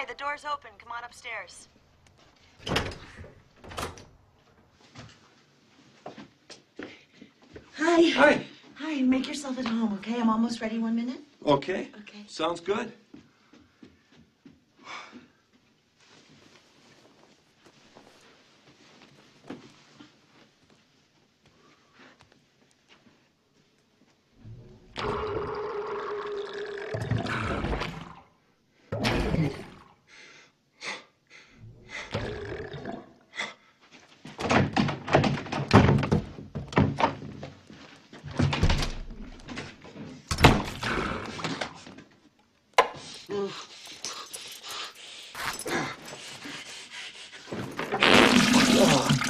Hi, the door's open. Come on upstairs. Hi. Hi. Hi, make yourself at home, okay? I'm almost ready. One minute. Okay. Okay. Sounds good. Oh.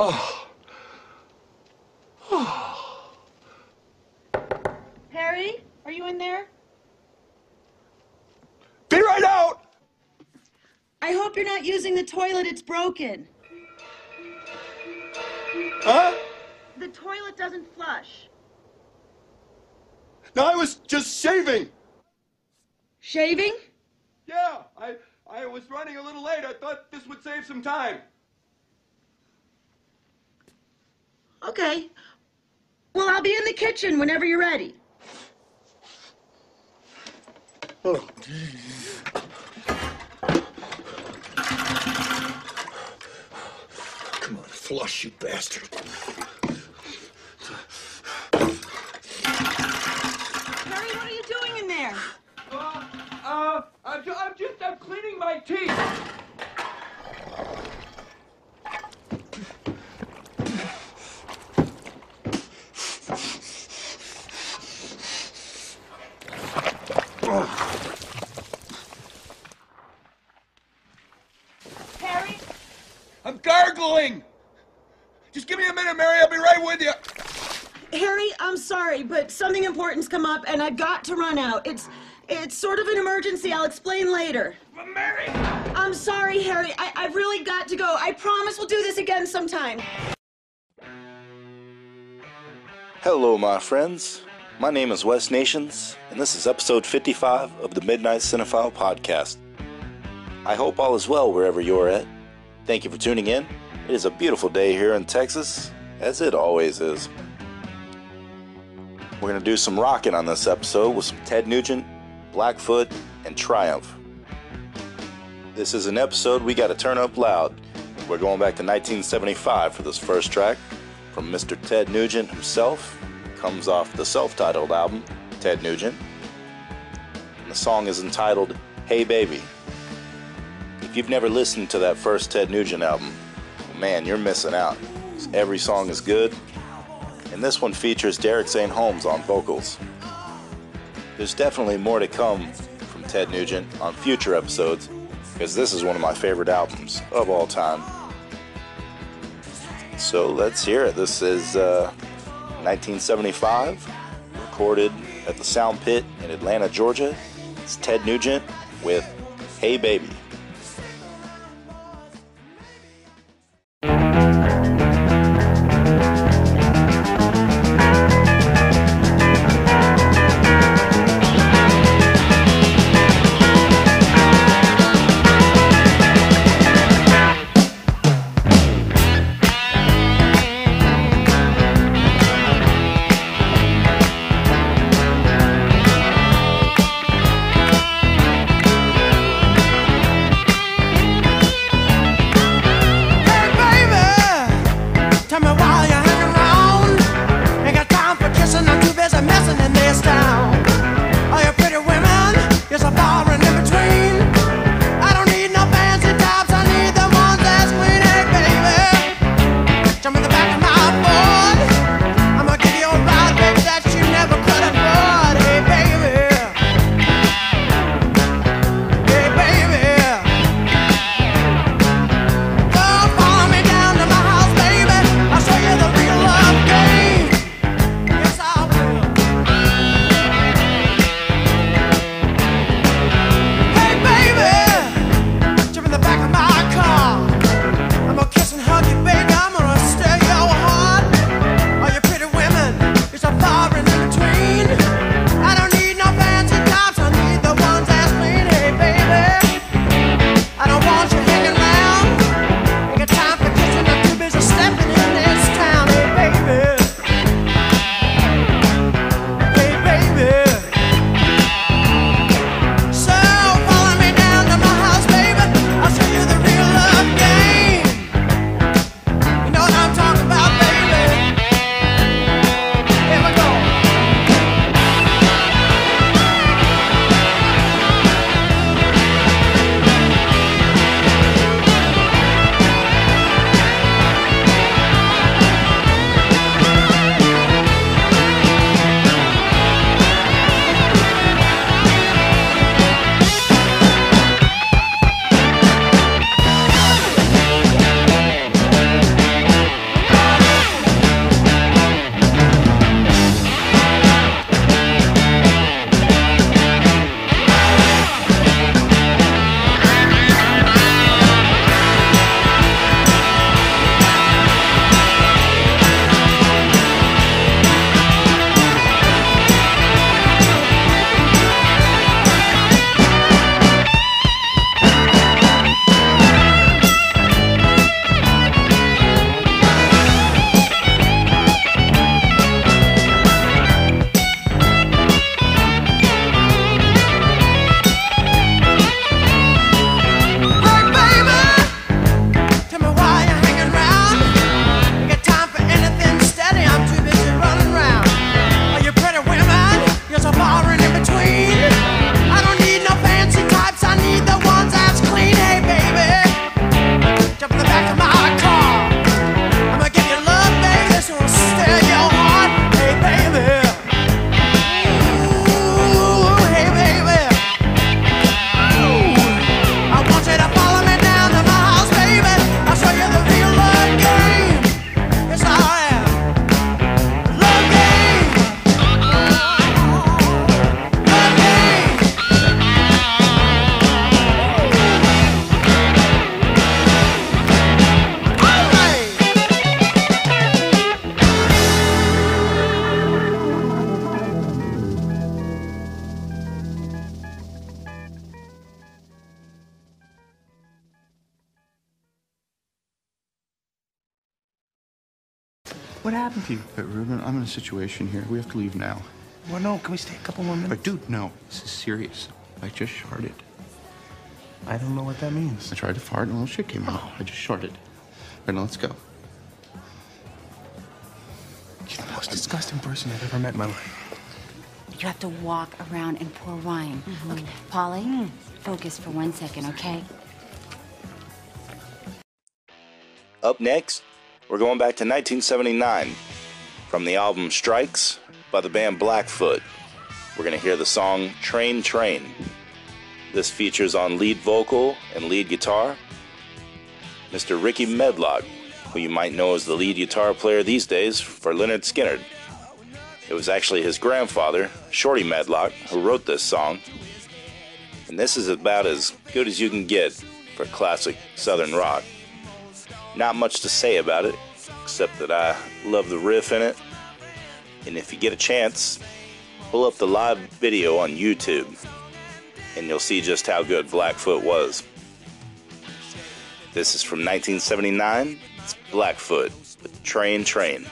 Harry, are you in there? Be right out! I hope you're not using the toilet. It's broken. Huh? The toilet doesn't flush. No, I was just shaving. Shaving? Yeah, I I was running a little late. I thought this would save some time. Okay. Well, I'll be in the kitchen whenever you're ready. Oh. Come on, flush, you bastard. Harry, what are you doing in there? Uh, uh, I'm, ju- I'm just I'm cleaning my teeth. Harry? I'm gargling. Just give me a minute, Mary. I'll be right with you. Harry, I'm sorry, but something important's come up and I've got to run out. It's it's sort of an emergency. I'll explain later. Mary. I'm sorry, Harry. I, I've really got to go. I promise we'll do this again sometime. Hello, my friends. My name is Wes Nations, and this is episode 55 of the Midnight Cinephile podcast. I hope all is well wherever you're at. Thank you for tuning in. It is a beautiful day here in Texas, as it always is. We're going to do some rocking on this episode with some Ted Nugent, Blackfoot, and Triumph. This is an episode we got to turn up loud. We're going back to 1975 for this first track from Mr. Ted Nugent himself. Comes off the self titled album, Ted Nugent. And the song is entitled Hey Baby. If you've never listened to that first Ted Nugent album, man, you're missing out. Every song is good, and this one features Derek St. Holmes on vocals. There's definitely more to come from Ted Nugent on future episodes, because this is one of my favorite albums of all time. So let's hear it. This is uh, 1975, recorded at the Sound Pit in Atlanta, Georgia. It's Ted Nugent with Hey Baby. What happened to you? But Ruben, I'm in a situation here. We have to leave now. Well, no. Can we stay a couple more minutes? But dude, no. This is serious. I just sharted. I don't know what that means. I tried to fart and a little shit came out. I just sharted. Right now, let's go. You're the most disgusting person I've ever met in my life. You have to walk around and pour wine. Mm-hmm. Okay, Polly, mm. focus for one second, okay? Up next, we're going back to 1979 from the album Strikes by the band Blackfoot. We're going to hear the song Train Train. This features on lead vocal and lead guitar Mr. Rickey Medlocke, who you might know as the lead guitar player these days for Lynyrd Skynyrd. It was actually his grandfather, Shorty Medlocke, who wrote this song. And this is about as good as you can get for classic Southern rock. Not much to say about it, except that I love the riff in it. And if you get a chance, pull up the live video on YouTube, and you'll see just how good Blackfoot was. This is from 1979. It's Blackfoot with Train Train.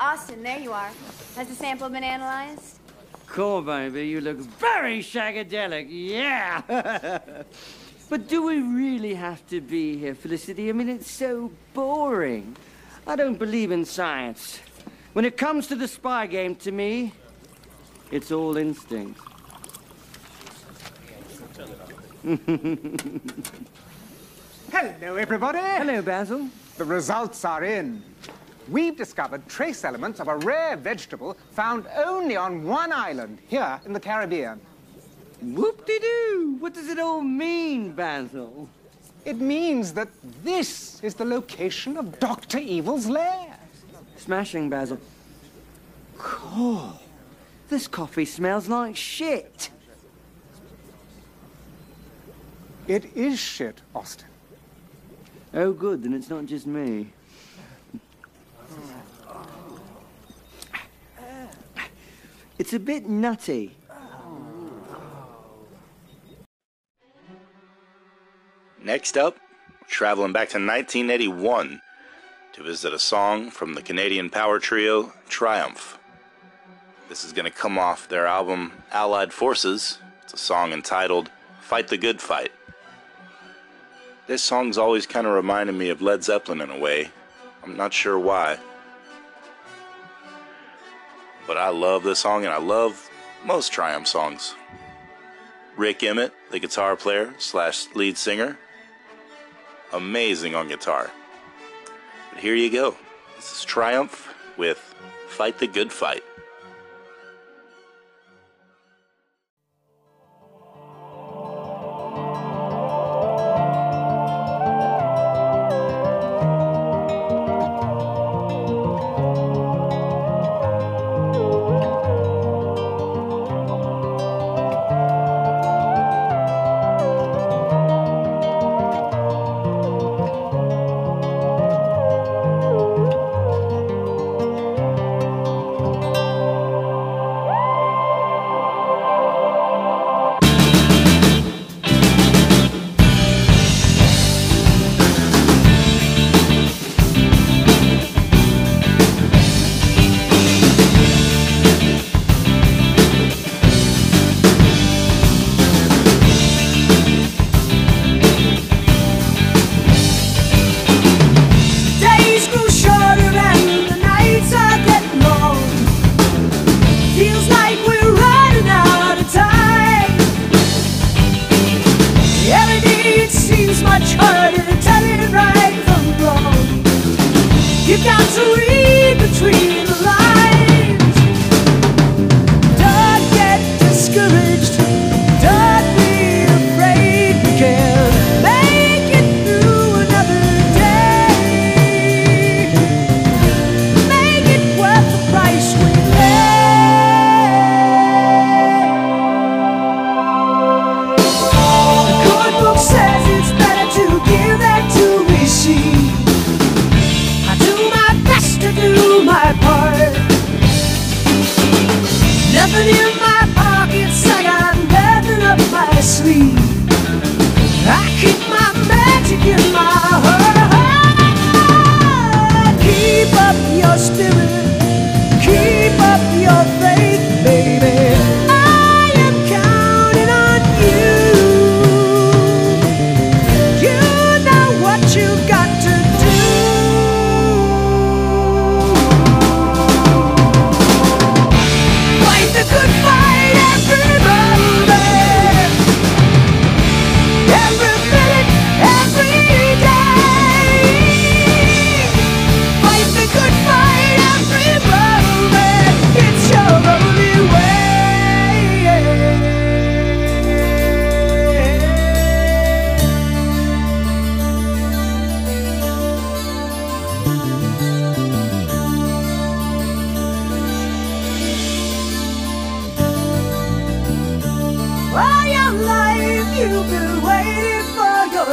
Austin, there you are. Has the sample been analyzed? Cool, baby. You look very shagadelic. Yeah. but do we really have to be here, Felicity? I mean, it's so boring. I don't believe in science. When it comes to the spy game, to me, it's all instinct. Hello, everybody. Hello, Basil. The results are in. We've discovered trace elements of a rare vegetable found only on one island here in the Caribbean. Whoop-de-doo! What does it all mean, Basil? It means that this is the location of Dr. Evil's lair. Smashing, Basil. Cool. This coffee smells like shit. It is shit, Austin. Oh, good, then it's not just me. It's a bit nutty. Next up, traveling back to 1981 to visit a song from the Canadian power trio Triumph. This is going to come off their album Allied Forces. It's a song entitled Fight the Good Fight. This song's always kind of reminded me of Led Zeppelin in a way. I'm not sure why. But I love this song and I love most Triumph songs. Rik Emmett, the guitar player slash lead singer, amazing on guitar. But here you go. This is Triumph with Fight the Good Fight.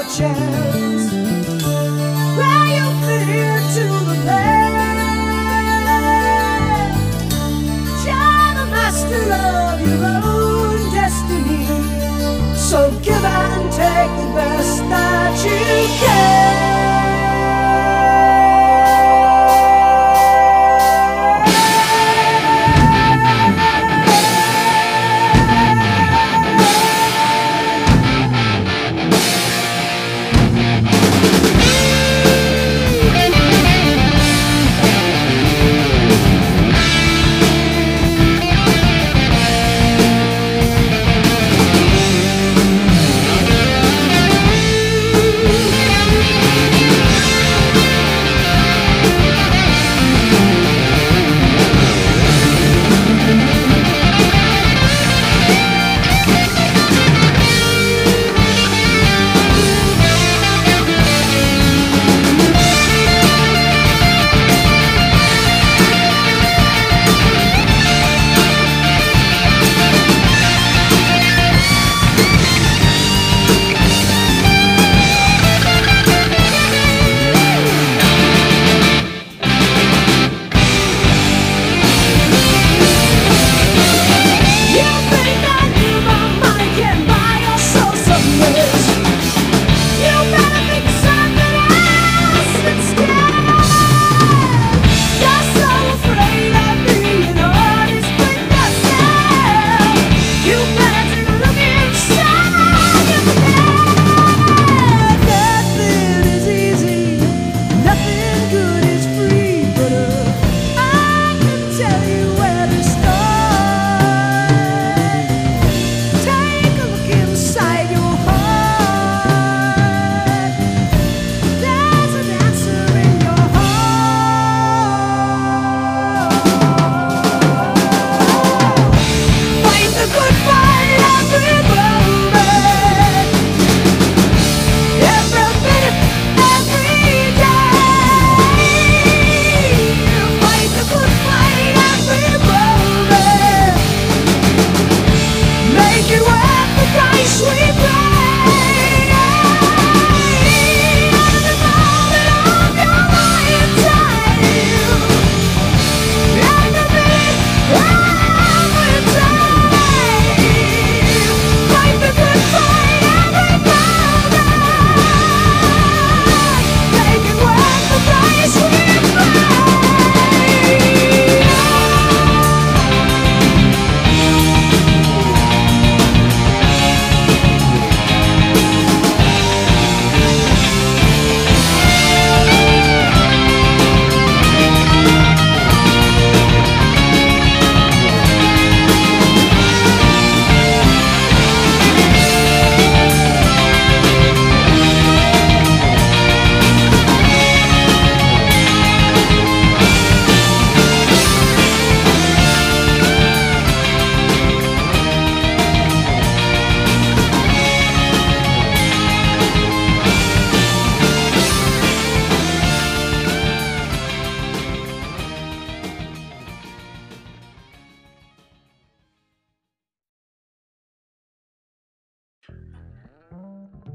Chance. Where you fit into the plan. You're the master of your own destiny. So give and take the best that you can.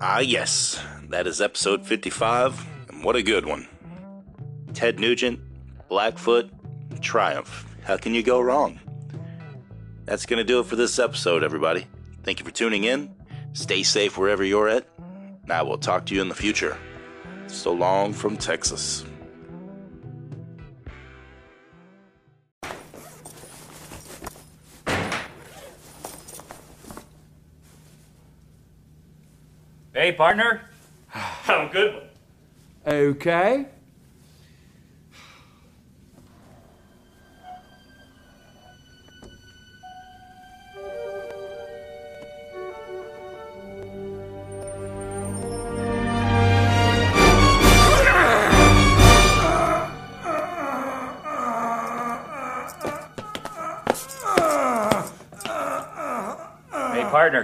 Ah, yes, that is episode 55, and what a good one. Ted Nugent, Blackfoot, Triumph. How can you go wrong? That's going to do it for this episode, everybody. Thank you for tuning in. Stay safe wherever you're at, and I will talk to you in the future. So long from Texas. Hey, partner. I'm good. Okay.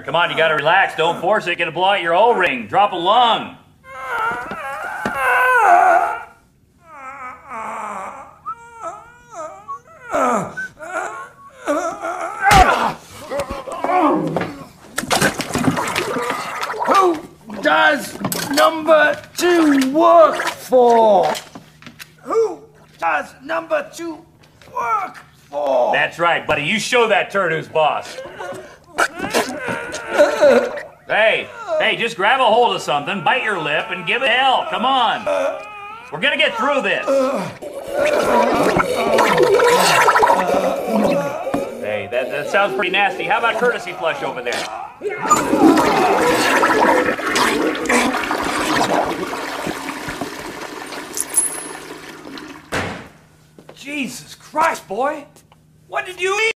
Come on, you gotta relax. Don't force it. Gonna blow out your O-ring. Drop a lung. Who does number two work for? Who does number two work for? That's right, buddy. You show that turd who's boss. Hey, hey, just grab a hold of something, bite your lip, and give it hell. Come on. We're gonna get through this. Hey, that, that sounds pretty nasty. How about courtesy flush over there? Jesus Christ, boy! What did you eat?